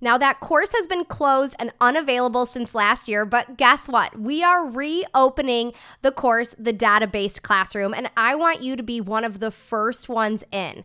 Now, that course has been closed and unavailable since last year, but guess what? We are reopening the course, the data based classroom, and I want you to be one of the first ones in.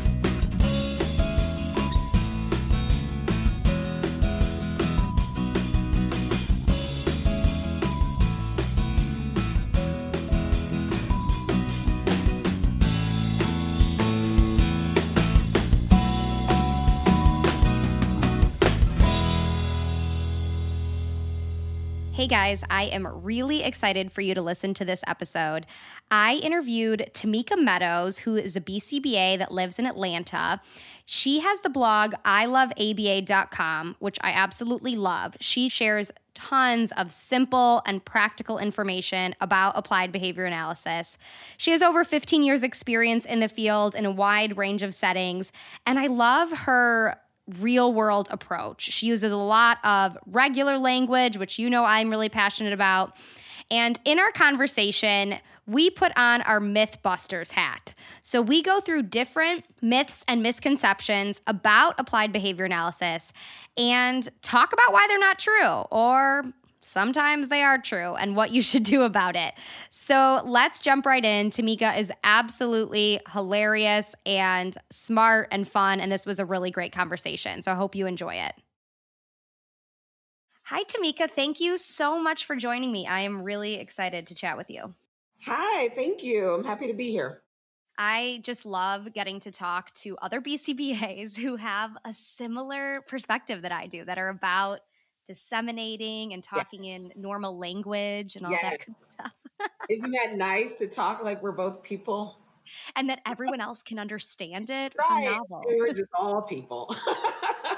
Guys, I am really excited for you to listen to this episode. I interviewed Tameika Meadows, who is a BCBA that lives in Atlanta. She has the blog iloveaba.com, which I absolutely love. She shares tons of simple and practical information about applied behavior analysis. She has over 15 years experience in the field in a wide range of settings, and I love her real world approach. She uses a lot of regular language, which you know I'm really passionate about. And in our conversation, we put on our Mythbusters hat. So we go through different myths and misconceptions about applied behavior analysis and talk about why they're not true or sometimes they are true and what you should do about it. So let's jump right in. Tameika is absolutely hilarious and smart and fun. And this was a really great conversation. So I hope you enjoy it. Hi, Tameika. Thank you so much for joining me. I am really excited to chat with you. Hi, thank you. I'm happy to be here. I just love getting to talk to other BCBAs who have a similar perspective that I do, that are about disseminating and talking yes. in normal language and all yes. that good stuff. Isn't that nice to talk like we're both people? And that everyone else can understand it. Right. We're just all people.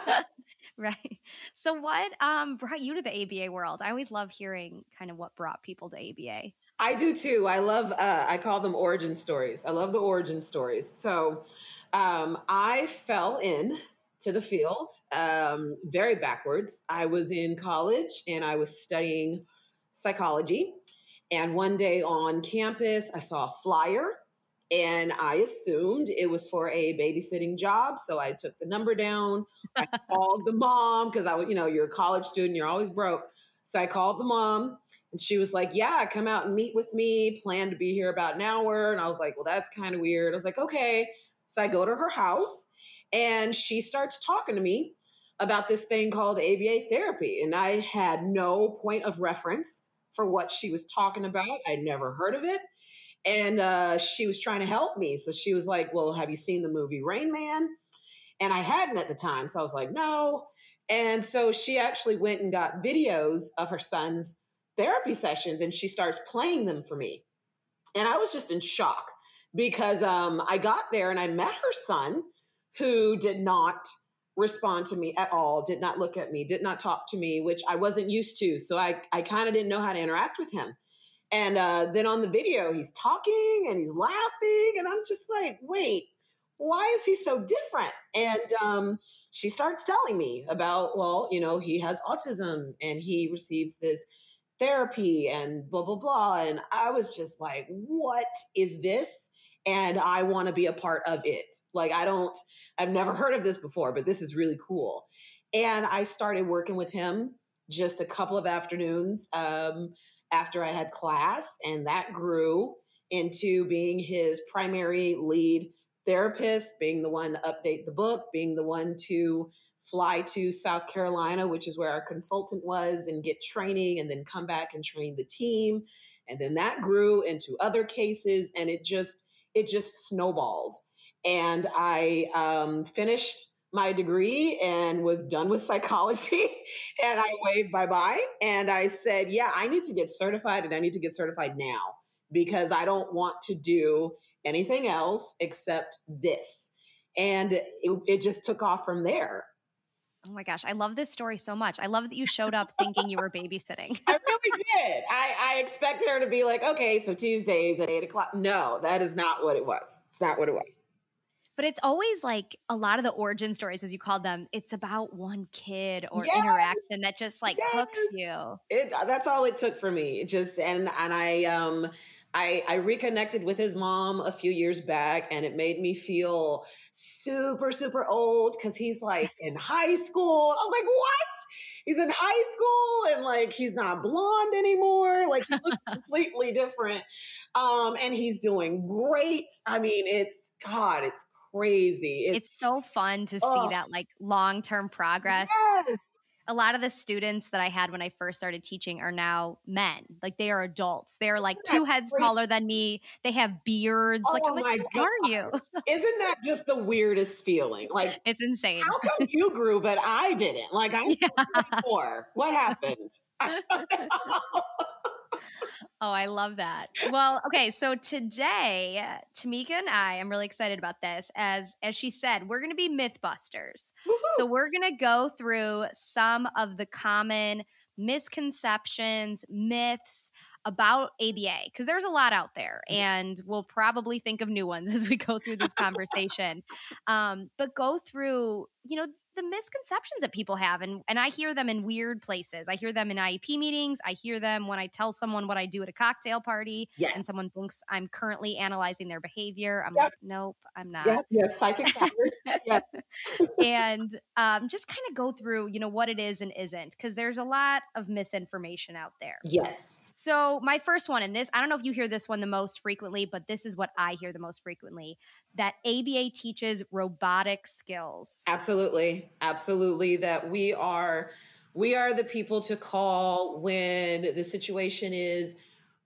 right. So what um, brought you to the ABA world? I always love hearing kind of what brought people to ABA. I do too. I love uh, I call them origin stories. I love the origin stories. So um, I fell in to the field um, very backwards. I was in college and I was studying psychology. And one day on campus, I saw a flyer and I assumed it was for a babysitting job. So I took the number down. I called the mom because I was, you know, you're a college student, you're always broke. So I called the mom and she was like, Yeah, come out and meet with me. Plan to be here about an hour. And I was like, Well, that's kind of weird. I was like, Okay. So I go to her house and she starts talking to me about this thing called ABA therapy. And I had no point of reference for what she was talking about. I'd never heard of it. And uh, she was trying to help me. So she was like, Well, have you seen the movie Rain Man? And I hadn't at the time. So I was like, No. And so she actually went and got videos of her son's therapy sessions and she starts playing them for me. And I was just in shock because um, I got there and I met her son who did not respond to me at all, did not look at me, did not talk to me, which I wasn't used to. So I, I kind of didn't know how to interact with him. And uh, then on the video, he's talking and he's laughing. And I'm just like, wait, why is he so different? And um, she starts telling me about, well, you know, he has autism and he receives this therapy and blah, blah, blah. And I was just like, what is this? And I want to be a part of it. Like, I don't, I've never heard of this before, but this is really cool. And I started working with him just a couple of afternoons um, after I had class, and that grew into being his primary lead therapist, being the one to update the book, being the one to fly to South Carolina, which is where our consultant was, and get training, and then come back and train the team. And then that grew into other cases, and it just it just snowballed. And I um, finished my degree and was done with psychology. and I waved bye bye. And I said, Yeah, I need to get certified and I need to get certified now because I don't want to do anything else except this. And it, it just took off from there. Oh my gosh, I love this story so much. I love that you showed up thinking you were babysitting. I really did. I, I expected her to be like, okay, so Tuesdays at eight o'clock. No, that is not what it was. It's not what it was. But it's always like a lot of the origin stories, as you called them, it's about one kid or Yes. interaction that just like hooks you. it that's all it took for me It just and and i um I, I reconnected with his mom a few years back and it made me feel super super old because he's like in high school i was like what he's in high school and like he's not blonde anymore like he looks completely different um and he's doing great i mean it's god it's crazy It's so fun to see that like long term progress. yes A lot of the students that I had when I first started teaching are now men. Like they are adults. They're like Isn't two heads crazy? taller than me. They have beards. like, Oh I'm like, my who are you? isn't that just the weirdest feeling like It's insane. How come you grew but I didn't? Like I'm Yeah. 24. What happened? Oh, I love that. Well, okay, so today, Tameika and I, I'm really excited about this. As as she said, we're going to be MythBusters. So we're going to go through some of the common misconceptions, myths about ABA because there's a lot out there, and we'll probably think of new ones as we go through this conversation. um, but go through, you know, the misconceptions that people have, and and I hear them in weird places. I hear them in IEP meetings. I hear them when I tell someone what I do at a cocktail party, yes. and someone thinks I'm currently analyzing their behavior. I'm Yep. like, nope, I'm not Yeah, you psychic powers. yes. and um, just kind of go through, you know, what it is and isn't, because there's a lot of misinformation out there. Yes. So, my first one, in this, I don't know if you hear this one the most frequently, but this is what I hear the most frequently that ABA teaches robotic skills. Absolutely. Absolutely. That we are we are the people to call when the situation is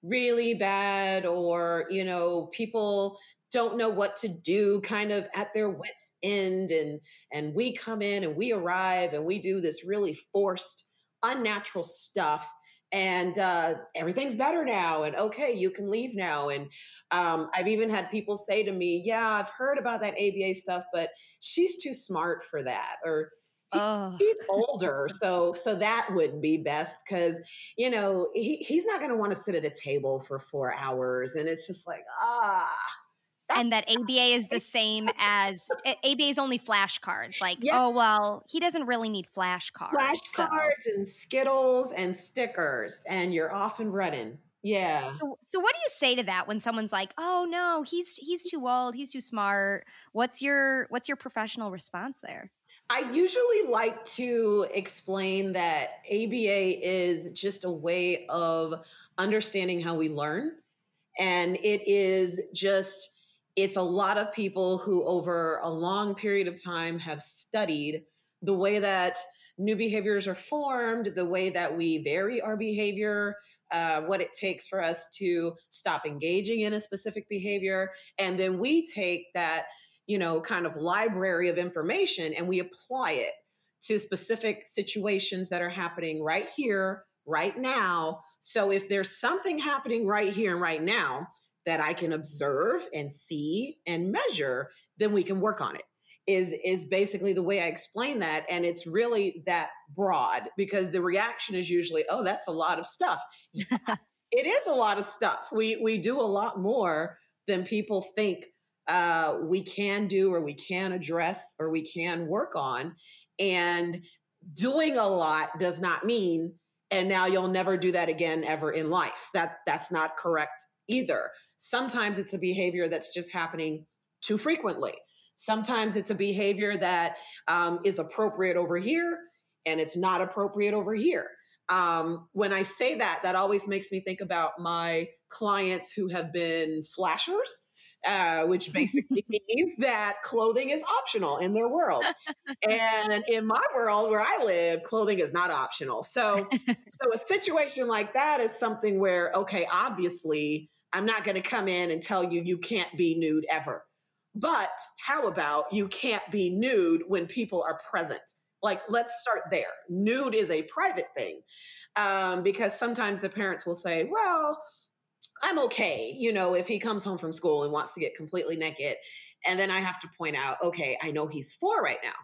really bad or, you know, people don't know what to do kind of at their wits end and and we come in and we arrive and we do this really forced unnatural stuff and uh, everything's better now and okay you can leave now and um, i've even had people say to me yeah i've heard about that aba stuff but she's too smart for that or Oh, he's older so so that would be best because you know he, he's not going to want to sit at a table for four hours and it's just like ah and that ABA is the same as ABA is only flashcards. Like, oh, well, he doesn't really need flashcards. so- flashcards and skittles and stickers and you're off and running yeah So, so what do you say to that when someone's like, "Oh no, he's he's too old, he's too smart." What's your what's your professional response there? I usually like to explain that ABA is just a way of understanding how we learn. And it is just, it's a lot of people who, over a long period of time, have studied the way that new behaviors are formed, the way that we vary our behavior, uh, what it takes for us to stop engaging in a specific behavior. And then we take that you know, kind of library of information and we apply it to specific situations that are happening right here, right now. So if there's something happening right here and right now that I can observe and see and measure, then we can work on it. Is is basically the way I explain that. And it's really that broad because the reaction is usually, oh, that's a lot of stuff. Yeah, It is a lot of stuff. We we do a lot more than people think uh, we can do or we can address or we can work on. And doing a lot does not mean and now you'll never do that again ever in life. That that's not correct either. Sometimes it's a behavior that's just happening too frequently. Sometimes it's a behavior that um, is appropriate over here and it's not appropriate over here. Um, when I say that, that always makes me think about my clients who have been flashers uh, which basically means that clothing is optional in their world. and in my world where I live, clothing is not optional. So, so a situation like that is something where, okay, obviously, I'm not going to come in and tell you you can't be nude ever. But how about you can't be nude when people are present? Like, let's start there. Nude is a private thing um, because sometimes the parents will say, well, I'm okay, you know, if he comes home from school and wants to get completely naked. And then I have to point out, okay, I know he's four right now,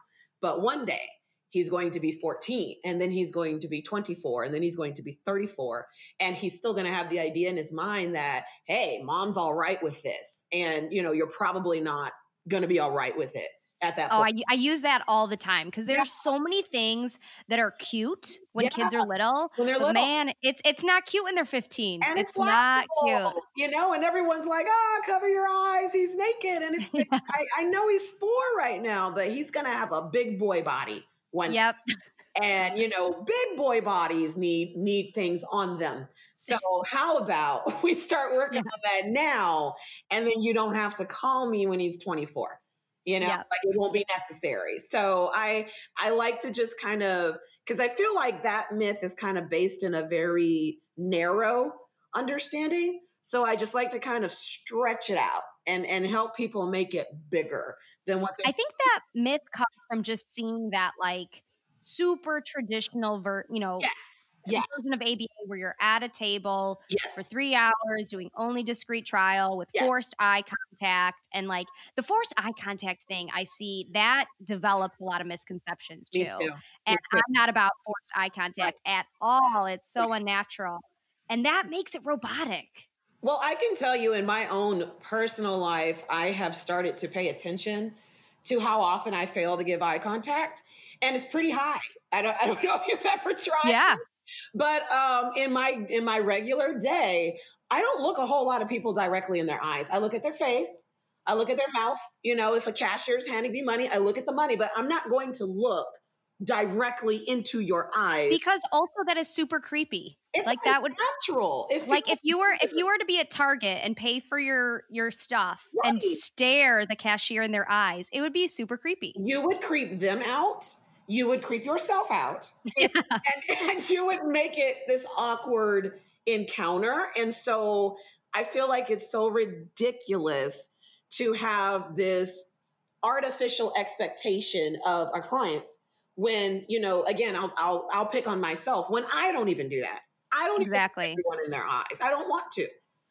but one day he's going to be 14 and then he's going to be 24 and then he's going to be 34 and he's still going to have the idea in his mind that hey mom's all right with this and you know you're probably not going to be all right with it at that oh I, I, use that all the time because there's yeah. so many things that are cute when yeah. kids are little when they're little man it's it's not cute when they're 15 and it's, it's not cute you know and everyone's like oh cover your eyes he's naked and it's yeah. I, I know he's four right now but he's gonna have a big boy body one yep. and you know big boy bodies need need things on them. So how about we start working on that now and then you don't have to call me when he's 24 you know yeah. like it won't be necessary. So i i like to just kind of because i feel like that myth is kind of based in a very narrow understanding. So i just like to kind of stretch it out and and help people make it bigger than what i think that myth comes from just seeing that like super traditional ver you know yes yes. version of ABA where you're at a table yes. for three hours doing only discrete trial with yes. forced eye contact. And like the forced eye contact thing, I see that develops a lot of misconceptions too. Too. And too. I'm not about forced eye contact right. at all. It's so right. unnatural. And that makes it robotic. Well, I can tell you in my own personal life, I have started to pay attention to how often I fail to give eye contact. And it's pretty high. I don't, I don't know if you've ever tried. Yeah. But um, in my in my regular day, I don't look a whole lot of people directly in their eyes. I look at their face. I look at their mouth. You know, if a cashier's handing me money, I look at the money, but I'm not going to look directly into your eyes because also that is super creepy. It's like that would natural. If like if you were if you were to be at Target and pay for your your stuff right. and stare the cashier in their eyes, it would be super creepy. You would creep them out you would creep yourself out yeah. and, and you would make it this awkward encounter. And so I feel like it's so ridiculous to have this artificial expectation of our clients when, you know, again, I'll, I'll, I'll pick on myself when I don't even do that. I don't exactly everyone in their eyes. I don't want to.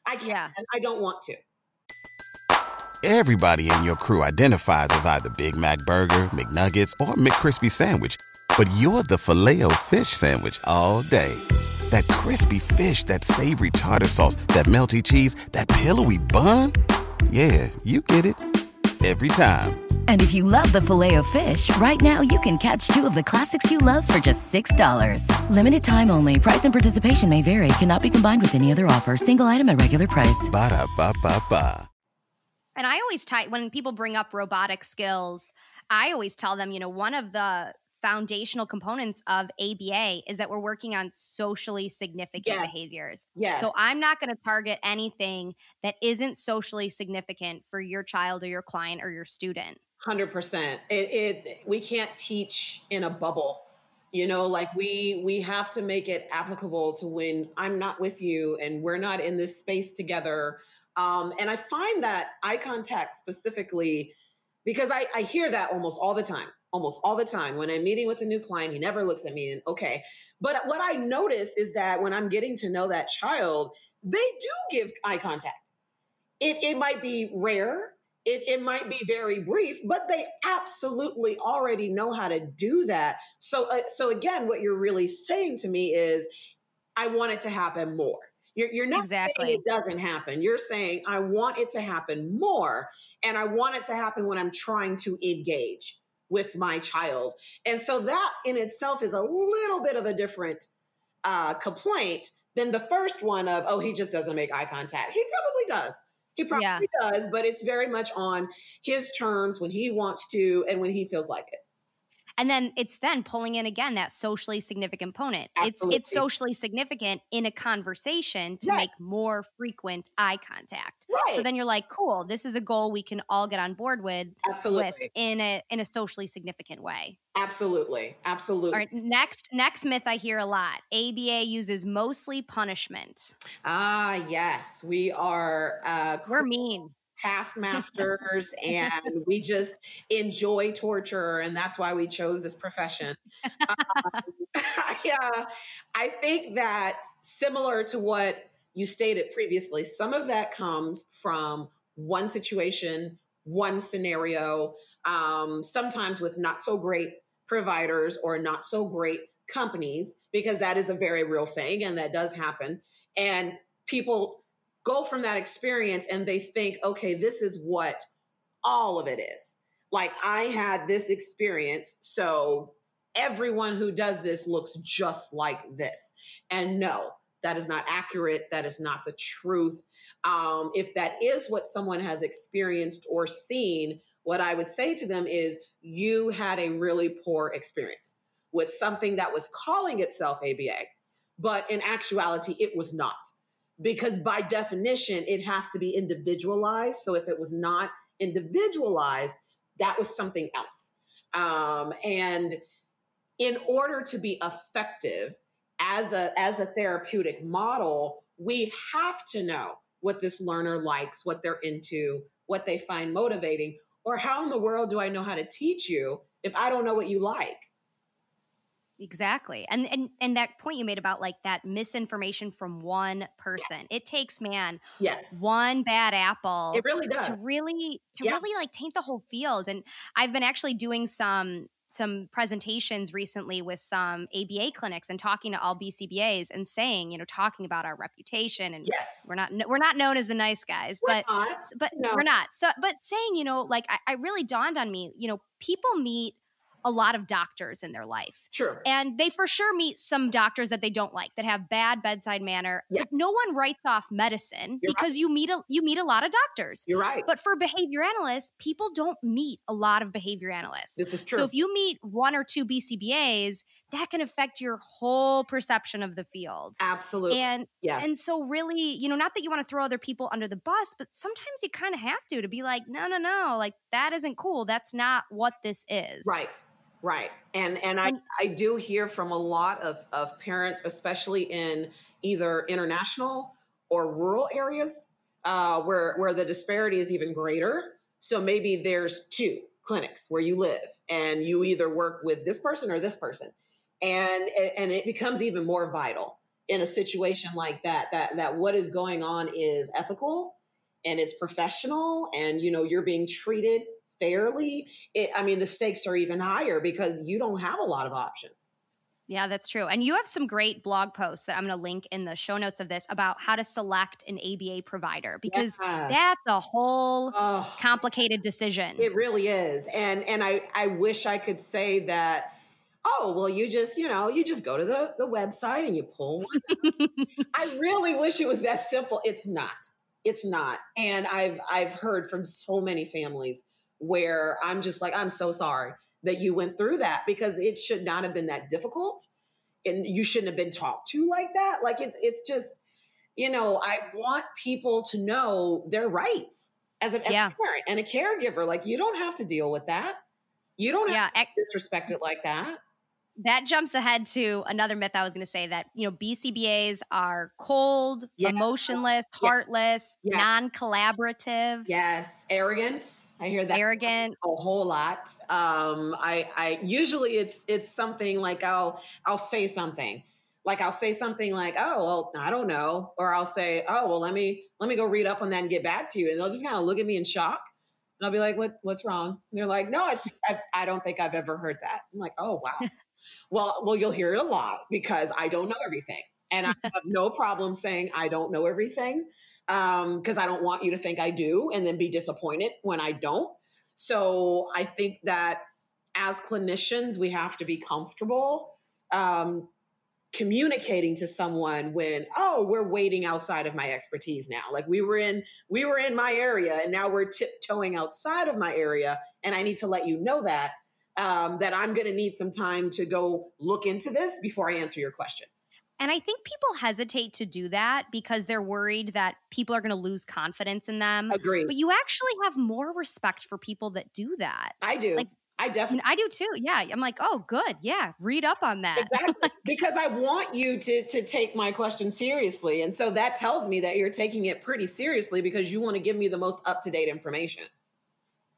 I can't. Yeah. I don't want to. Everybody in your crew identifies as either Big Mac Burger, McNuggets, or McCrispy Sandwich. But you're the filet fish Sandwich all day. That crispy fish, that savory tartar sauce, that melty cheese, that pillowy bun. Yeah, you get it. Every time. And if you love the Filet-O-Fish, right now you can catch two of the classics you love for just $6. Limited time only. Price and participation may vary. Cannot be combined with any other offer. Single item at regular price. Ba da ba ba ba and I always tie when people bring up robotic skills, I always tell them, you know, one of the foundational components of ABA is that we're working on socially significant yes. behaviors. Yeah. So I'm not going to target anything that isn't socially significant for your child or your client or your student. 100%. It, it we can't teach in a bubble. You know, like we we have to make it applicable to when I'm not with you and we're not in this space together um, and I find that eye contact specifically, because I, I hear that almost all the time, almost all the time. When I'm meeting with a new client, he never looks at me and okay. But what I notice is that when I'm getting to know that child, they do give eye contact. It, it might be rare, it, it might be very brief, but they absolutely already know how to do that. So, uh, so again, what you're really saying to me is, I want it to happen more You're, you're not exactly. saying it doesn't happen. You're saying, I want it to happen more. And I want it to happen when I'm trying to engage with my child. And so that in itself is a little bit of a different uh, complaint than the first one of, oh, he just doesn't make eye contact. He probably does. He probably yeah. does, but it's very much on his terms when he wants to and when he feels like it. And then it's then pulling in again that socially significant component. Absolutely. It's it's socially significant in a conversation to right. make more frequent eye contact. Right. So then you're like, cool, this is a goal we can all get on board with. Absolutely. With in a in a socially significant way. Absolutely. Absolutely. All right. Next next myth I hear a lot. ABA uses mostly punishment. Ah, yes. We are uh we're mean taskmasters and we just enjoy torture and that's why we chose this profession. Um, I, uh, I think that similar to what you stated previously some of that comes from one situation one scenario um, sometimes with not so great providers or not so great companies because that is a very real thing and that does happen. And people go from that experience and they think, okay, this is what all of it is. Like I had this experience, so everyone who does this looks just like this. And no, that is not accurate. That is not the truth. Um, if that is what someone has experienced or seen, what I would say to them is you had a really poor experience with something that was calling itself ABA, but in actuality, it was not because by definition, it has to be individualized. So if it was not individualized, that was something else. Um, and in order to be effective as a as a therapeutic model, we have to know what this learner likes, what they're into, what they find motivating, or how in the world do I know how to teach you if I don't know what you like? Exactly. And and and that point you made about like that misinformation from one person. Yes. It takes man yes one bad apple it really does to really to yeah. really like taint the whole field. And I've been actually doing some some presentations recently with some ABA clinics and talking to all BCBAs and saying, you know, talking about our reputation and yes, we're not we're not known as the nice guys, we're but not. but no. we're not. So, but saying, you know, like I, I really dawned on me, you know, people meet a lot of doctors in their life. Sure. And they for sure meet some doctors that they don't like that have bad bedside manner. Yes. No one writes off medicine You're because right. you meet a you meet a lot of doctors. You're right. But for behavior analysts, people don't meet a lot of behavior analysts. This is true. So if you meet one or two BCBAs, that can affect your whole perception of the field. Absolutely. And yes. and so really, you know, not that you want to throw other people under the bus, but sometimes you kind of have to to be like, no, no, no, like that isn't cool. That's not what this is. Right. Right. And and I, I do hear from a lot of, of parents, especially in either international or rural areas, uh, where where the disparity is even greater. So maybe there's two clinics where you live and you either work with this person or this person. And and it becomes even more vital in a situation like that, that that what is going on is ethical and it's professional and you know you're being treated fairly, it, I mean, the stakes are even higher because you don't have a lot of options. Yeah, that's true. And you have some great blog posts that I'm going to link in the show notes of this about how to select an ABA provider because yeah. that's a whole oh, complicated decision. It really is. And and I I wish I could say that oh, well you just, you know, you just go to the the website and you pull one. I really wish it was that simple. It's not. It's not. And I've I've heard from so many families where I'm just like, I'm so sorry that you went through that because it should not have been that difficult. And you shouldn't have been talked to like that. Like it's it's just, you know, I want people to know their rights as, a, yeah. parent and a caregiver. Like you don't have to deal with that. You don't have yeah. to disrespect it like that that jumps ahead to another myth I was going to say that, you know, BCBAs are cold, yeah. emotionless, heartless, yeah. non collaborative. Yes. Arrogance. I hear that arrogant a whole lot. Um, I, I usually it's, it's something like I'll, I'll say something like I'll say something like, "Oh, well, I don't know," or I'll say, "Oh, well, let me let me go read up on that and get back to you," and they'll just kind of look at me in shock, and I'll be like, "What what's wrong?" And they're like, "No, it's I, I don't think I've ever heard that." I'm like, "Oh, wow." Well, well, you'll hear it a lot because I don't know everything. And I have no problem saying I don't know everything because um, I don't want you to think I do and then be disappointed when I don't. So I think that as clinicians, we have to be comfortable um, communicating to someone when oh we're waiting outside of my expertise now like we were in we were in my area and now we're tiptoeing outside of my area and i need to let you know that um, that i'm going to need some time to go look into this before i answer your question and I think people hesitate to do that because they're worried that people are going to lose confidence in them. Agree. But you actually have more respect for people that do that. I do. Like I definitely I do too. Yeah. I'm like, oh good. Yeah. Read up on that. Exactly. because I want you to to take my question seriously. And so that tells me that you're taking it pretty seriously because you want to give me the most up-to-date information.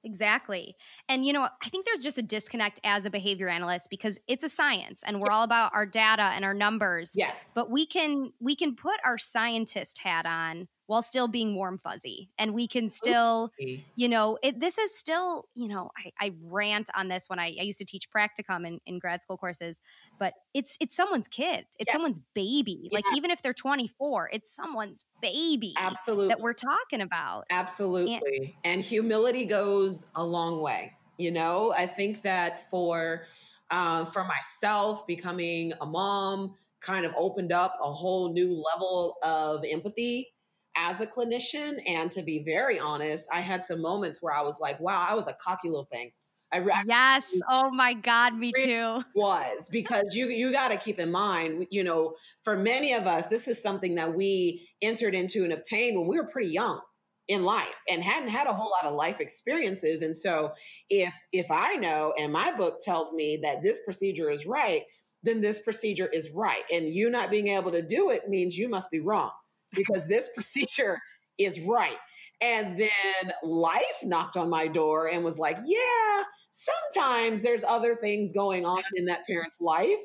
Exactly. And, you know, I think there's just a disconnect as a behavior analyst because it's a science and we're all about our data and our numbers. Yes. But we can we can put our scientist hat on while still being warm fuzzy and we can still you know it, this is still you know I, I rant on this when I, I, used to teach practicum in, in grad school courses but it's it's someone's kid it's yeah. someone's baby yeah. like even if they're 24 it's someone's baby absolutely that we're talking about absolutely and, and humility goes a long way you know i think that for uh, for myself becoming a mom kind of opened up a whole new level of empathy as a clinician. And to be very honest, I had some moments where I was like, wow, I was a cocky little thing. I yes. Oh my God, me too. Was because you you got to keep in mind, you know, for many of us, this is something that we entered into and obtained when we were pretty young in life and hadn't had a whole lot of life experiences. And so if if I know and my book tells me that this procedure is right, then this procedure is right. And you not being able to do it means you must be wrong because this procedure is right. And then life knocked on my door and was like, yeah, sometimes there's other things going on in that parent's life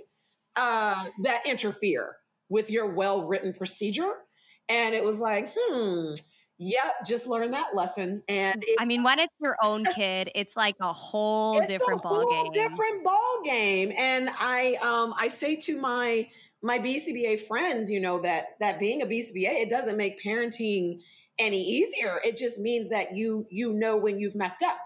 uh, that interfere with your well written procedure. And it was like, hmm, yep, just learned that lesson. And it, I mean, when it's your own kid, it's like a whole different ball game. Different ball game. And I, um, I say to my my BCBA friends, you know, that that being a BCBA, it doesn't make parenting any easier. It just means that you you know when you've messed up.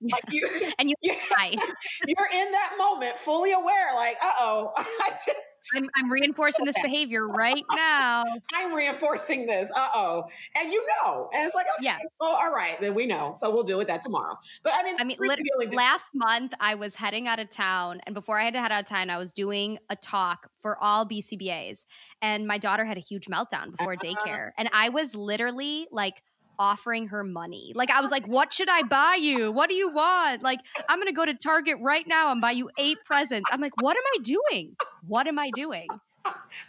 Like you and you you're, you're in that moment fully aware, like, uh oh, I just I'm, I'm reinforcing this behavior right now. I'm reinforcing this. Uh oh. And you know. And it's like, okay, yeah. well, all right, then we know. So we'll deal with that tomorrow. But I mean, I mean, literally, last month I was heading out of town. And before I had to head out of town, I was doing a talk for all BCBAs. And my daughter had a huge meltdown before uh-huh. daycare. And I was literally like, offering her money. Like I was like, "What should I buy you? What do you want?" Like I'm going to go to Target right now and buy you eight presents. I'm like, "What am I doing? What am I doing?"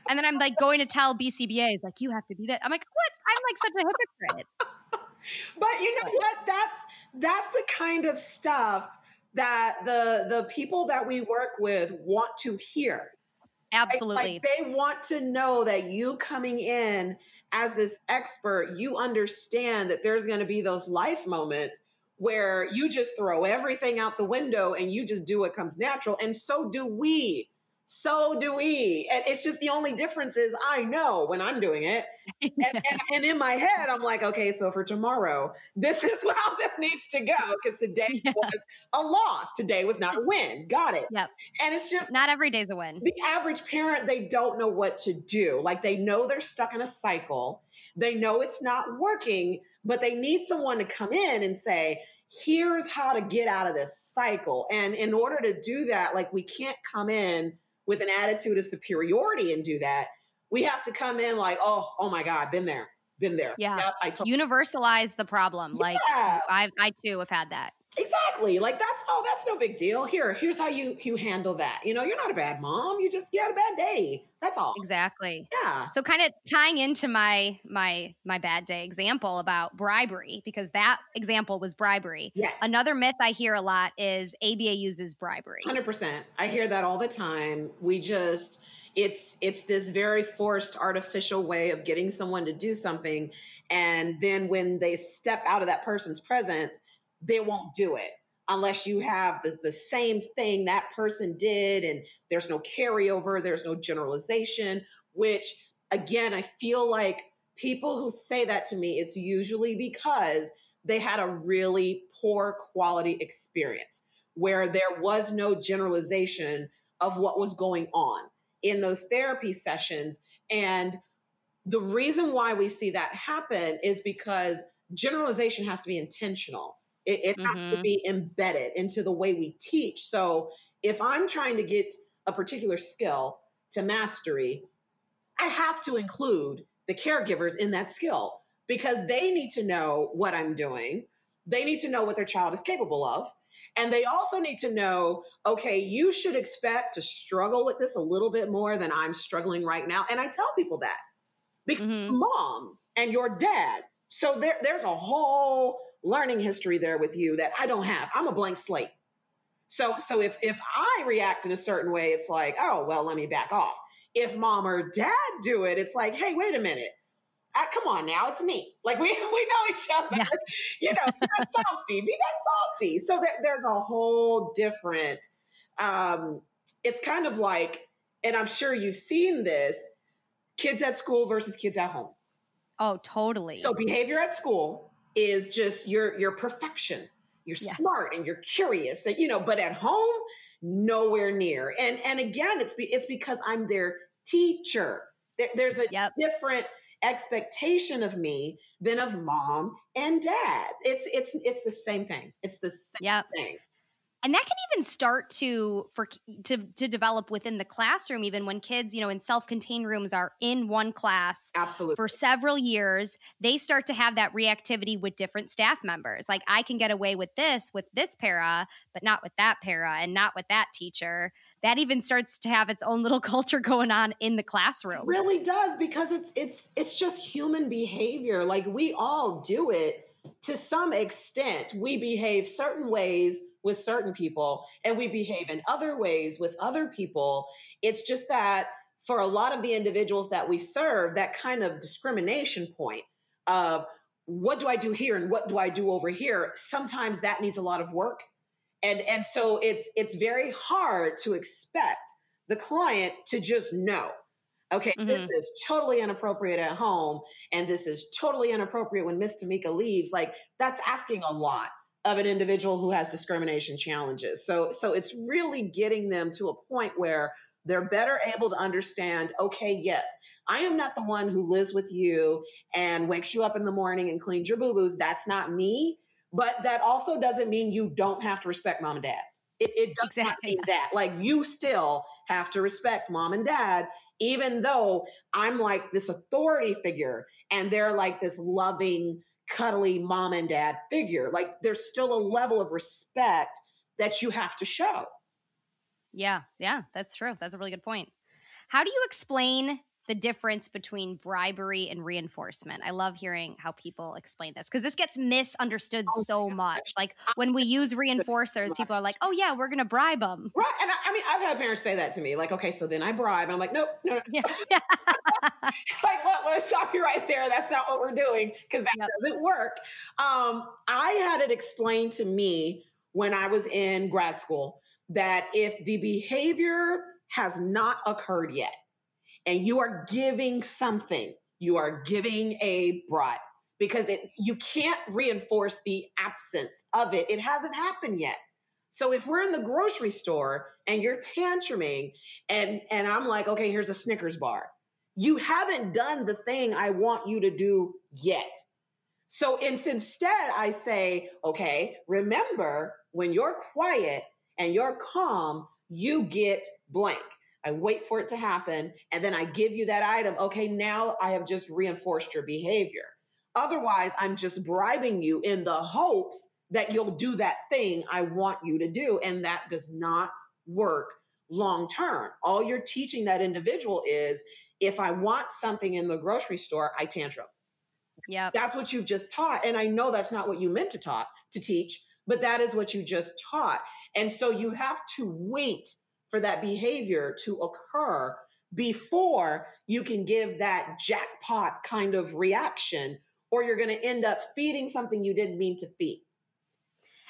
And then I'm like going to tell BCBA, like, "You have to be that." I'm like, "What? I'm like such a hypocrite." But you know what? That's that's the kind of stuff that the the people that we work with want to hear. Absolutely. Like, like they want to know that you coming in as this expert, you understand that there's going to be those life moments where you just throw everything out the window and you just do what comes natural. And so do we. So do we. And it's just the only difference is I know when I'm doing it. And, and, and, in my head, I'm like, okay, so for tomorrow, this is how this needs to go because today yeah. was a loss. Today was not a win. Got it. Yep. And it's just not every day's a win. The average parent, they don't know what to do. Like they know they're stuck in a cycle, they know it's not working, but they need someone to come in and say, here's how to get out of this cycle. And in order to do that, like we can't come in with an attitude of superiority and do that. We have to come in like, oh, oh my God, been there, been there. Yeah. Yep, I told Universalize the problem. Yeah. Like I, I too have had that. Exactly. Like that's oh, that's no big deal. Here, here's how you you handle that. You know, you're not a bad mom. You just you had a bad day. That's all. Exactly. Yeah. So kind of tying into my my my bad day example about bribery because that example was bribery. Yes. Another myth I hear a lot is ABA uses bribery. 100%. I hear that all the time. We just it's it's this very forced artificial way of getting someone to do something and then when they step out of that person's presence they won't do it unless you have the, the same thing that person did and there's no carryover, there's no generalization, which again, I feel like people who say that to me, it's usually because they had a really poor quality experience where there was no generalization of what was going on in those therapy sessions. And the reason why we see that happen is because generalization has to be intentional. It, it mm-hmm. has to mm-hmm. be embedded into the way we teach. So if I'm trying to get a particular skill to mastery, I have to include the caregivers in that skill because they need to know what I'm doing. They need to know what their child is capable of. And they also need to know okay, you should expect to struggle with this a little bit more than I'm struggling right now. And I tell people that because mm-hmm. mom and your dad. So there, there's a whole learning history there with you that I don't have. I'm a blank slate. So so if if I react in a certain way, it's like, oh well, let me back off. If mom or dad do it, it's like, hey, wait a minute. I, come on now, it's me. Like we we know each other. Yeah. You know, you're a softie, be that softie. So there, there's a whole different. Um, it's kind of like, and I'm sure you've seen this: kids at school versus kids at home. Oh, totally. So behavior at school is just your your perfection. You're yeah. smart and you're curious, and you know, but at home, nowhere near. And and again, it's be, it's because I'm their teacher. There, there's a yep. different expectation of me than of mom and dad. It's it's it's the same thing. It's the same yep. thing and that can even start to for to to develop within the classroom even when kids you know in self-contained rooms are in one class absolutely for several years they start to have that reactivity with different staff members. Like i can get away with this with this para but not with that para and not with that teacher. That even starts to have its own little culture going on in the classroom. It really does because it's it's it's just human behavior. Like we all do it to some extent, we behave certain ways with certain people and we behave in other ways with other people. It's just that for a lot of the individuals that we serve, that kind of discrimination point of what do I do here and what do I do over here, sometimes that needs a lot of work. And, and so it's it's very hard to expect the client to just know Okay, mm-hmm. this is totally inappropriate at home, and this is totally inappropriate when Miss Tameika leaves. Like that's asking a lot of an individual who has discrimination challenges. So, so it's really getting them to a point where they're better able to understand. Okay, yes, I am not the one who lives with you and wakes you up in the morning and cleans your boo boos. That's not me. But that also doesn't mean you don't have to respect mom and dad. It, it does exactly. not mean that. Like you still have to respect mom and dad, even though I'm like this authority figure and they're like this loving, cuddly mom and dad figure. Like there's still a level of respect that you have to show. Yeah, yeah, that's true. That's a really good point. How do you explain the difference between bribery and reinforcement. I love hearing how people explain this because this gets misunderstood oh so much. Like when we use reinforcers, people are like, "Oh yeah, we're going to bribe them." Right, and I, I, mean, I've had parents say that to me, like, "Okay, so then I bribe," and I'm like, "Nope, no, no." Yeah. like, well, let's stop you right there. That's not what we're doing because that yep. doesn't work. Um, I had it explained to me when I was in grad school that if the behavior has not occurred yet and you are giving something, you are giving a bribe because it you can't reinforce the absence of it. It hasn't happened yet. So if we're in the grocery store and you're tantruming and and I'm like, okay, here's a Snickers bar. You haven't done the thing I want you to do yet. So if instead I say, okay, remember when you're quiet and you're calm, you get blank. I wait for it to happen, and then I give you that item. Okay, now I have just reinforced your behavior. Otherwise, I'm just bribing you in the hopes that you'll do that thing I want you to do. And that does not work long term. All you're teaching that individual is if I want something in the grocery store, I tantrum. Yeah. That's what you've just taught. And I know that's not what you meant to taught to teach, but that is what you just taught. And so you have to wait for that behavior to occur before you can give that jackpot kind of reaction, or you're going to end up feeding something you didn't mean to feed.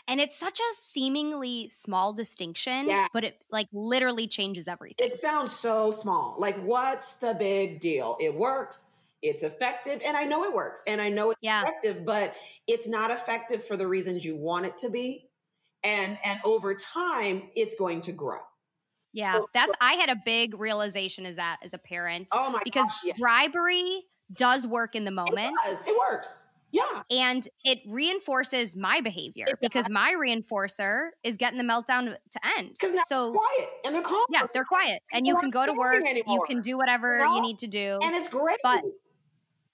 And it's such a seemingly small distinction, Yeah. but it like literally changes everything. It sounds so small. Like, what's the big deal? It works. It's effective. And I know it works. And I know it's Yeah. effective, but it's not effective for the reasons you want it to be. And and over time, it's going to grow. Yeah. That's I had a big realization as that as a parent. Oh my because gosh, yeah. bribery does work in the It moment. does. It works. Yeah. and it reinforces my behavior because my reinforcer is getting the meltdown to end. Because now So they're quiet and they're calm. yeah, they're quiet, and you can go to work. You can do whatever you you need to do. And it's great. But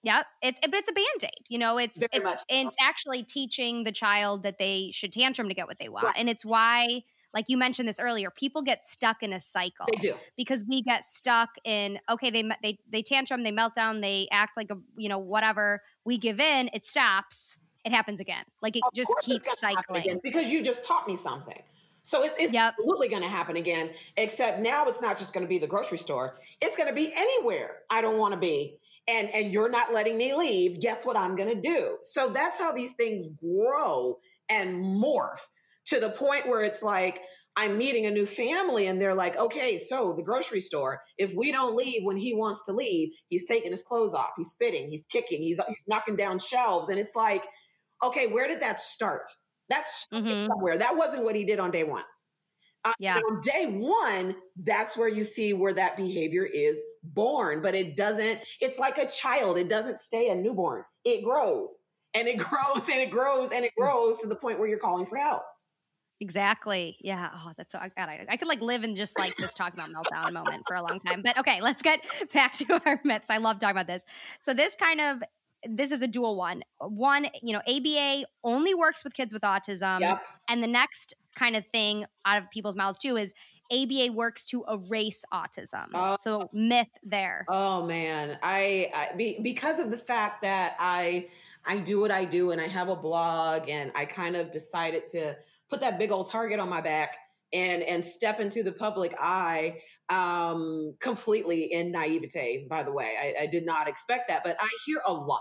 yeah, it's but it's a band aid. You know, it's Very it's so. it's actually teaching the child that they should tantrum to get what they want, Right. and it's why. Like you mentioned this earlier, people get stuck in a cycle they do. because we get stuck in okay they they they tantrum they melt down they act like a you know whatever we give in it stops it happens again like it Of just keeps cycling again because you just taught me something. So it's, it's Yep. absolutely going to happen again, except now it's not just going to be the grocery store. It's going to be anywhere I don't want to be. And, and you're not letting me leave. Guess what I'm going to do? So that's how these things grow and morph to the point where it's like, I'm meeting a new family and they're like, okay, so the grocery store, if we don't leave when he wants to leave, he's taking his clothes off, he's spitting, he's kicking, he's, he's knocking down shelves. And it's like, okay, where did that start? That's Mhm. somewhere. That wasn't what he did on day one. Uh, Yeah. On day one, that's where you see where that behavior is born, but it doesn't, it's like a child. It doesn't stay a newborn. It grows and it grows and it grows and it grows to the point where you're calling for help. Exactly yeah oh that's so i got I, I could like live in just like this talk about meltdown moment for a long time but okay let's get back to our myths i love talking about this so this kind of this is a dual one one you know aba only works with kids with autism yep. and the next kind of thing out of people's mouths too is ABA works to erase autism. Oh. So myth there. Oh man, I, I be, because of the fact that I I do what I do and I have a blog and I kind of decided to put that big old target on my back and and step into the public eye um, completely in naivete. By the way, I, I did not expect that, but I hear a lot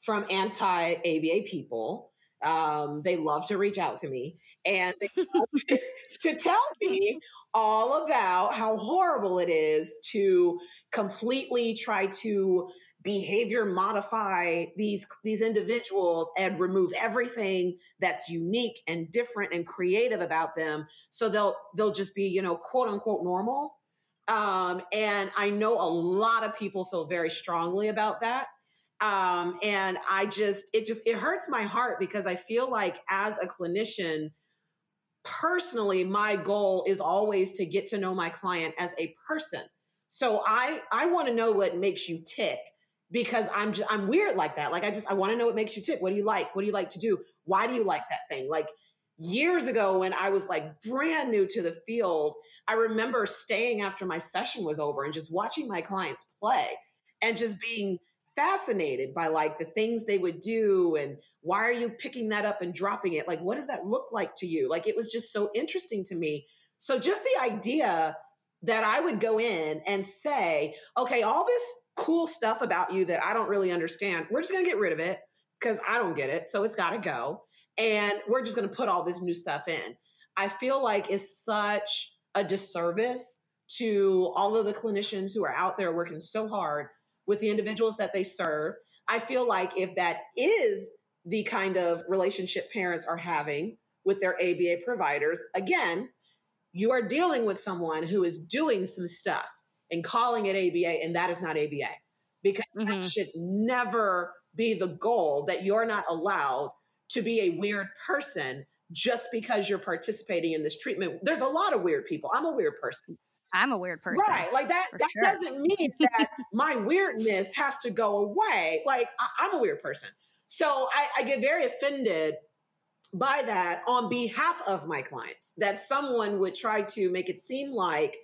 from anti ABA people. Um, they love to reach out to me and they to, to tell me all about how horrible it is to completely try to behavior modify these these individuals and remove everything that's unique and different and creative about them. So they'll they'll just be you know quote unquote normal. Um, and i know a lot of people feel very strongly about that. Um, and i just it just it hurts my heart because i feel like as a clinician personally my goal is always to get to know my client as a person. So i i want to know what makes you tick because i'm just i'm weird like that. Like i just i want to know what makes you tick. What do you like? What do you like to do? Why do you like that thing? Like years ago when i was like brand new to the field i remember staying after my session was over and just watching my clients play and just being fascinated by like the things they would do and why are you picking that up and dropping it? Like what does that look like to you? Like it was just so interesting to me. So just the idea that i would go in and say okay all this cool stuff about you that i don't really understand we're just going to get rid of it because i don't get it so it's got to go and we're just going to put all this new stuff in i feel like it's such a disservice to all of the clinicians who are out there working so hard with the individuals that they serve. I feel like if that is the kind of relationship parents are having with their ABA providers, again, you are dealing with someone who is doing some stuff and calling it ABA, and that is not ABA because that Mhm. should never be the goal that you're not allowed to be a weird person just because you're participating in this treatment. There's a lot of weird people. I'm a weird person. I'm a weird person. Right. Like that, that sure. doesn't mean that my weirdness has to go away. Like I, I'm a weird person. So I, I get very offended by that on behalf of my clients that someone would try to make it seem like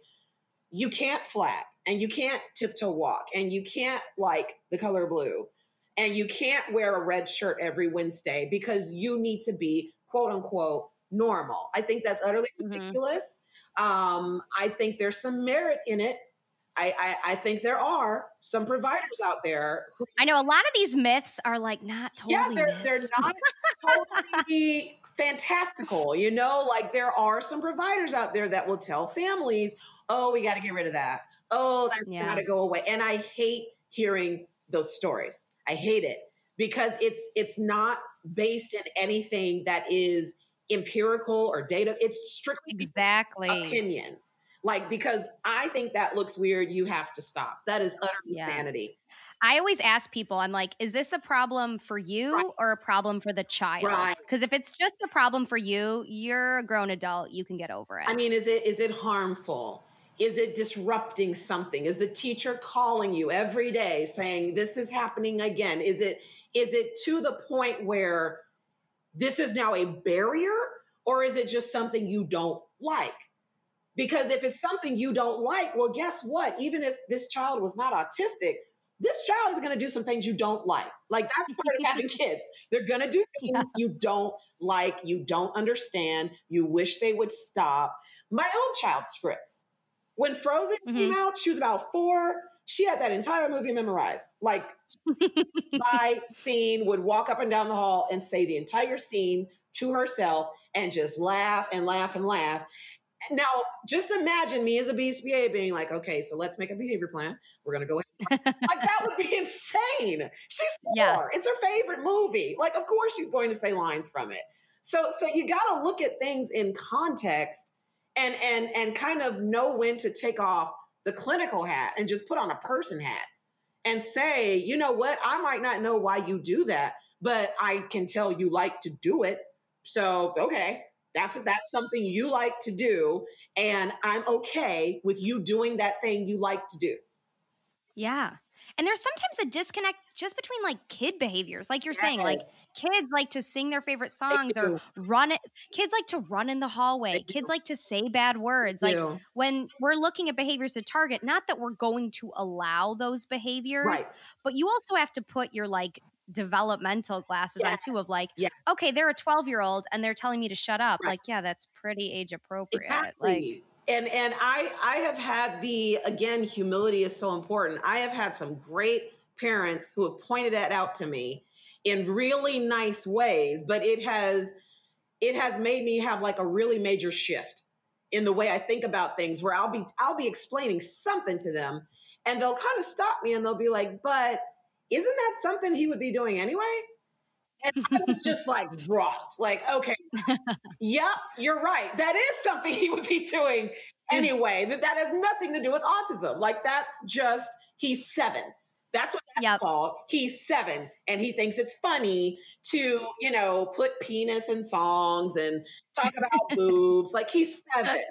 you can't flap and you can't tiptoe walk and you can't like the color blue and you can't wear a red shirt every Wednesday because you need to be quote unquote normal. I think that's utterly Mhm. ridiculous. Um, I think there's some merit in it I, I, I think there are some providers out there who I know a lot of these myths are like not totally. yeah, they're they're not totally fantastical. You know, like there are some providers out there that will tell families, "Oh, we got to get rid of that. Oh, that's Yeah. got to go away." And I hate hearing those stories. I hate it because it's it's not based in anything that is empirical or data. It's strictly exactly. opinions. Like because I think that looks weird, you have to stop. That is utter Yeah. insanity. I always ask people, I'm like, is this a problem for you Right. or a problem for the child? Right. Because if it's just a problem for you, you're a grown adult. You can get over it. I mean, is it is it harmful? Is it disrupting something? Is the teacher calling you every day saying this is happening again? Is it is it to the point where this is now a barrier or is it just something you don't like? Because if it's something you don't like, well guess what? Even if this child was not autistic, this child is going to do some things you don't like. Like that's part of having kids. They're going to do things Yeah. you don't like, you don't understand, you wish they would stop. My own child scripts. When Frozen came mm-hmm. out, she was about four. She had that entire movie memorized. Like by scene, would walk up and down the hall and say the entire scene to herself and just laugh and laugh and laugh. Now, just imagine me as a BCBA being like, okay, so let's make a behavior plan. We're gonna go ahead. like that would be insane. She's four. Yeah. It's her favorite movie. Like, of course she's going to say lines from it. So so you gotta look at things in context and and and kind of know when to take off the clinical hat and just put on a person hat and say, you know what, I might not know why you do that, but I can tell you like to do it. So okay, that's that's something you like to do, and I'm okay with you doing that thing you like to do. yeah. And there's sometimes a disconnect just between like kid behaviors. Like you're saying, like kids like to sing their favorite songs or run it. Kids like to run in the hallway. Kids like to say bad words. Like when we're looking at behaviors to target, not that we're going to allow those behaviors, Right. but you also have to put your like developmental glasses on too of like, Yes. okay, they're a 12 year old and they're telling me to shut up. Right. Like, yeah, that's pretty age appropriate. Exactly. Like, and and I I have had the again humility is so important. I have had some great parents who have pointed that out to me in really nice ways, but it has it has made me have like a really major shift in the way I think about things where I'll be I'll be explaining something to them and they'll kind of stop me and they'll be like, "But isn't that something he would be doing anyway?" And I was just like rocked. Like, okay, yep, you're right. That is something he would be doing anyway. That that has nothing to do with autism. Like that's just he's seven. That's what that's Yep. called. He's seven, and he thinks it's funny to, you know, put penis in songs and talk about boobs. Like he's seven.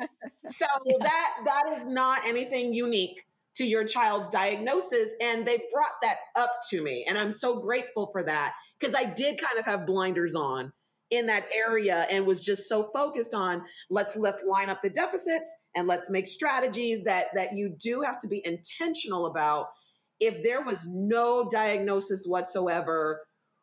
So that that is not anything unique to your child's diagnosis. And they brought that up to me. And I'm so grateful for that because I did kind of have blinders on in that area and was just so focused on let's let's line up the deficits and let's make strategies that that you do have to be intentional about. If there was no diagnosis whatsoever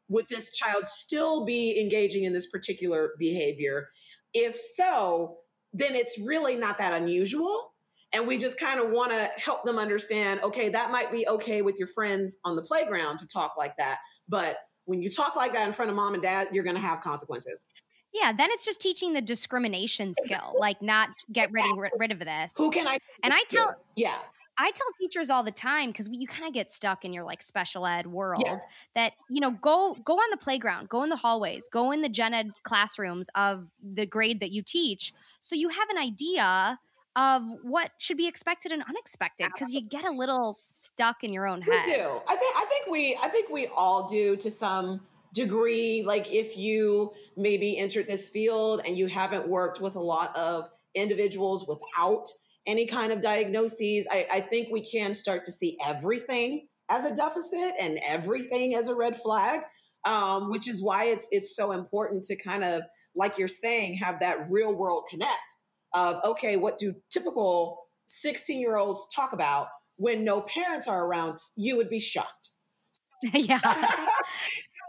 would this child still be engaging in this particular behavior? If so then it's really not that unusual. And we just kind of want to help them understand okay that might be okay with your friends on the playground to talk like that but when you talk like that in front of mom and dad you're going to have consequences yeah, then it's just teaching the discrimination skill, like not get rid, rid of this. who can i And I speak to? tell yeah I tell teachers all the time because you kind of get stuck in your like special ed world yes that you know go go on the playground, go in the hallways, go in the gen ed classrooms of the grade that you teach, so you have an idea of what should be expected and unexpected because you get a little stuck in your own head. We do. I think I think we I think we all do to some degree. Like if you maybe entered this field and you haven't worked with a lot of individuals without any kind of diagnoses, I, I think we can start to see everything as a deficit and everything as a red flag. Um, which is why it's it's so important to kind of, like you're saying, have that real world connect of okay, what do typical 16 year olds talk about when no parents are around? You would be shocked. yeah.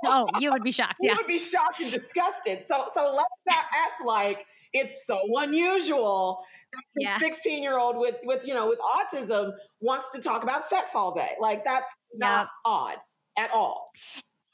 Oh, you would be shocked. you Yeah. would be shocked and disgusted. So so let's not act like it's so unusual that 16 year old with with you know with autism wants to talk about sex all day. Like that's not odd at all.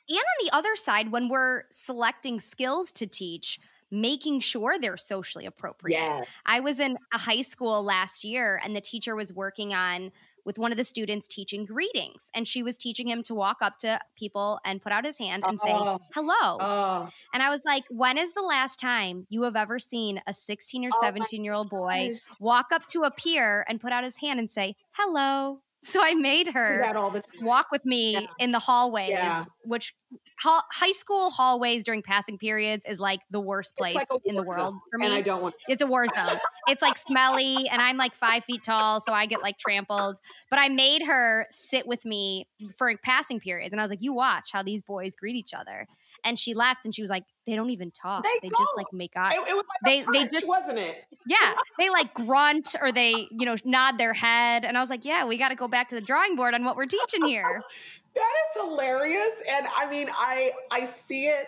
And on the other side, when we're selecting skills to teach, making sure they're socially appropriate. Yes. I was in a high school last year and the teacher was working on with one of the students teaching greetings. And she was teaching him to walk up to people and put out his hand and say, Oh. hello. Oh, And I was like, when is the last time you have ever seen a 16 or Oh 17 year old boy gosh. walk up to a peer and put out his hand and say, hello? So I made her that all the time. walk with me Yeah. in the hallways, Yeah. which ha- high school hallways during passing periods is like the worst place like in the world zone, for me. And I don't want It's a war zone. it's like smelly, and I'm like five feet tall, so I get like trampled. But I made her sit with me for passing periods, and I was like, "You watch how these boys greet each other." And she laughed and she was like, "They don't even talk. They just like make eye." it, it was like They- a they just- wasn't it? yeah, they like grunt or they, you know, nod their head, and I was like, "Yeah, we got to go back to the drawing board on what we're teaching here." That is hilarious. And I mean, I I see it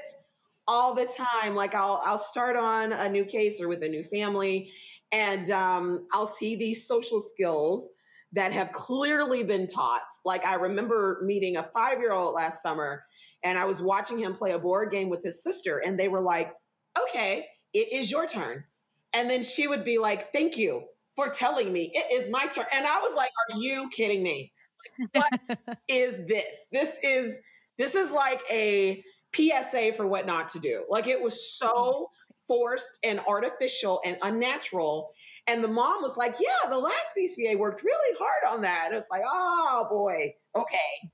all the time. Like I'll I'll start on a new case or with a new family, and um, I'll see these social skills that have clearly been taught. Like I remember meeting a five year old last summer, and I was watching him play a board game with his sister, and they were like, "Okay, it is your turn," and then she would be like, "Thank you." For telling me it is my turn. And I was like, Are you kidding me? What is this? This is this is like a PSA for what not to do. Like it was so mm-hmm. forced and artificial and unnatural. And the mom was like, "Yeah, the last BCBA worked really hard on that." And it's like, "Oh boy, okay,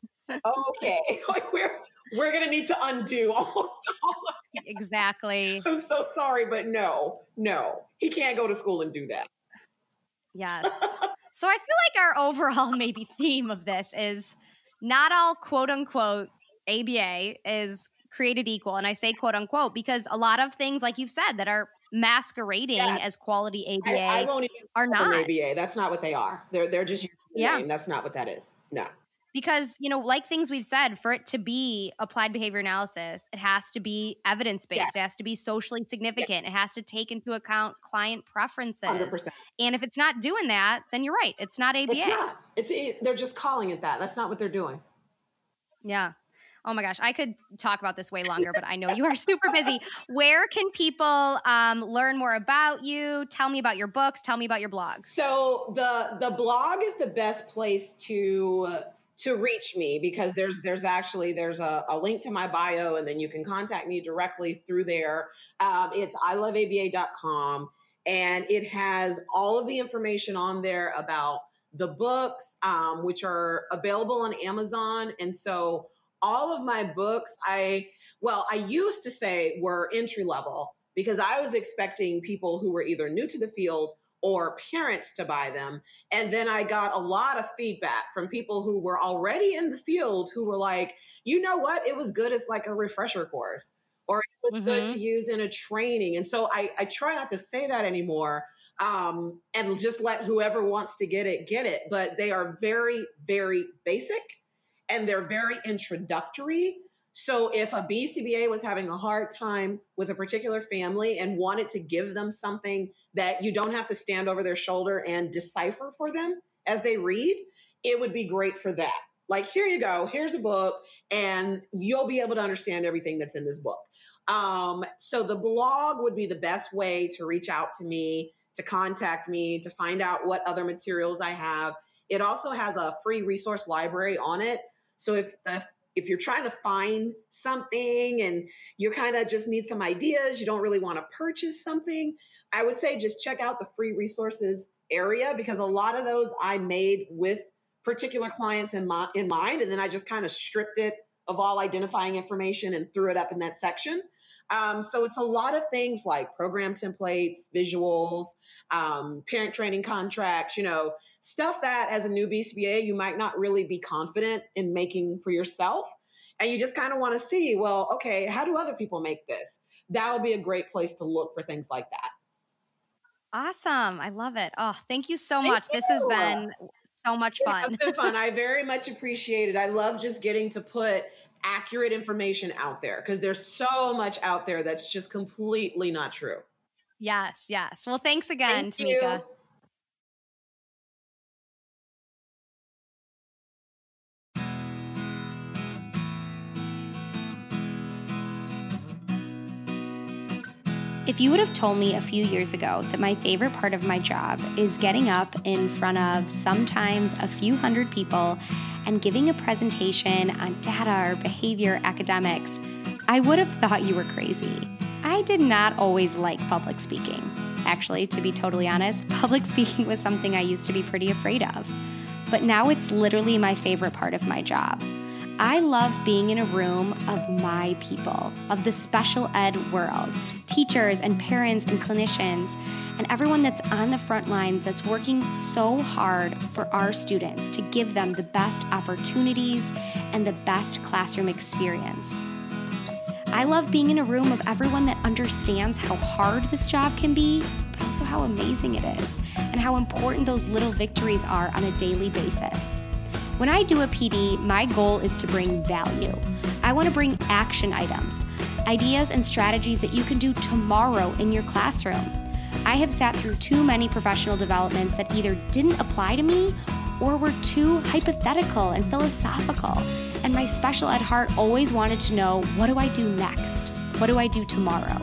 okay, like we're we're gonna need to undo almost all of exactly. I'm so sorry, but no, no, he can't go to school and do that. Yes. so I feel like our overall maybe theme of this is not all quote unquote ABA is created equal. And I say quote unquote because a lot of things, like you've said, that are masquerading Yes. as quality ABA I, I won't even are not. ABA. That's not what they are. They're they're just using the Yeah. name. That's not what that is. No. Because you know like things we've said for it to be applied behavior analysis it has to be evidence based Yes. it has to be socially significant it has to take into account client preferences Hundred percent. and if it's not doing that then you're right it's not aba It's not. It's they're just calling it that. That's not what they're doing. yeah oh my gosh i could talk about this way longer but i know you are super busy where can people um, learn more about you tell me about your books tell me about your blogs So the the blog is the best place to to reach me because there's there's actually there's a, a link to my bio and then you can contact me directly through there. Um, it's iloveaba.com and it has all of the information on there about the books um, which are available on Amazon and so all of my books I well I used to say were entry level because I was expecting people who were either new to the field or parents to buy them. And then I got a lot of feedback from people who were already in the field who were like, you know what? It was good as like a refresher course, or it was good Mhm. to use in a training. And so I, I try not to say that anymore um, and just let whoever wants to get it, get it. But they are very, very basic and they're very introductory. So if a BCBA was having a hard time with a particular family and wanted to give them something that you don't have to stand over their shoulder and decipher for them as they read, it would be great for that. Like, here you go, here's a book, and you'll be able to understand everything that's in this book. Um, so the blog would be the best way to reach out to me, to contact me, to find out what other materials I have. It also has a free resource library on it. So if the if you're trying to find something and you kind of just need some ideas, you don't really want to purchase something, I would say just check out the free resources area because a lot of those I made with particular clients in, mi- in mind. And then I just kind of stripped it of all identifying information and threw it up in that section. Um, so it's a lot of things like program templates, visuals, um, parent training contracts, you know, stuff that as a new BCBA, you might not really be confident in making for yourself. And you just kind of want to see, well, okay, how do other people make this? That would be a great place to look for things like that. awesome i love it oh thank you so Thank much this has been so much fun It's been fun. I very much appreciate it. I love just getting to put accurate information out there because there's so much out there that's just completely not true. Yes, yes. Well, thanks again, Thank Tameika. you. If you would have told me a few years ago that my favorite part of my job is getting up in front of sometimes a few hundred people and giving a presentation on data or behavior academics, I would have thought you were crazy. I did not always like public speaking. Actually, to be totally honest, public speaking was something I used to be pretty afraid of. But now it's literally my favorite part of my job. I love being in a room of my people, of the special ed world, teachers and parents and clinicians, and everyone that's on the front lines that's working so hard for our students to give them the best opportunities and the best classroom experience. I love being in a room of everyone that understands how hard this job can be, but also how amazing it is, and how important those little victories are on a daily basis. When I do a PD, my goal is to bring value. I want to bring action items, ideas and strategies that you can do tomorrow in your classroom. I have sat through too many professional developments that either didn't apply to me or were too hypothetical and philosophical. And my special ed heart always wanted to know what do I do next? What do I do tomorrow?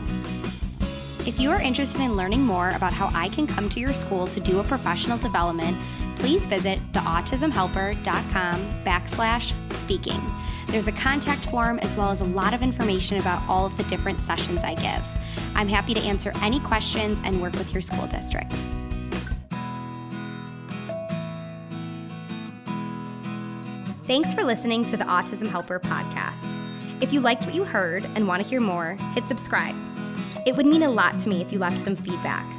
If you are interested in learning more about how I can come to your school to do a professional development, please visit theautismhelper.com backslash speaking. There's a contact form as well as a lot of information about all of the different sessions I give. I'm happy to answer any questions and work with your school district. Thanks for listening to the Autism Helper podcast. If you liked what you heard and want to hear more, hit subscribe. It would mean a lot to me if you left some feedback.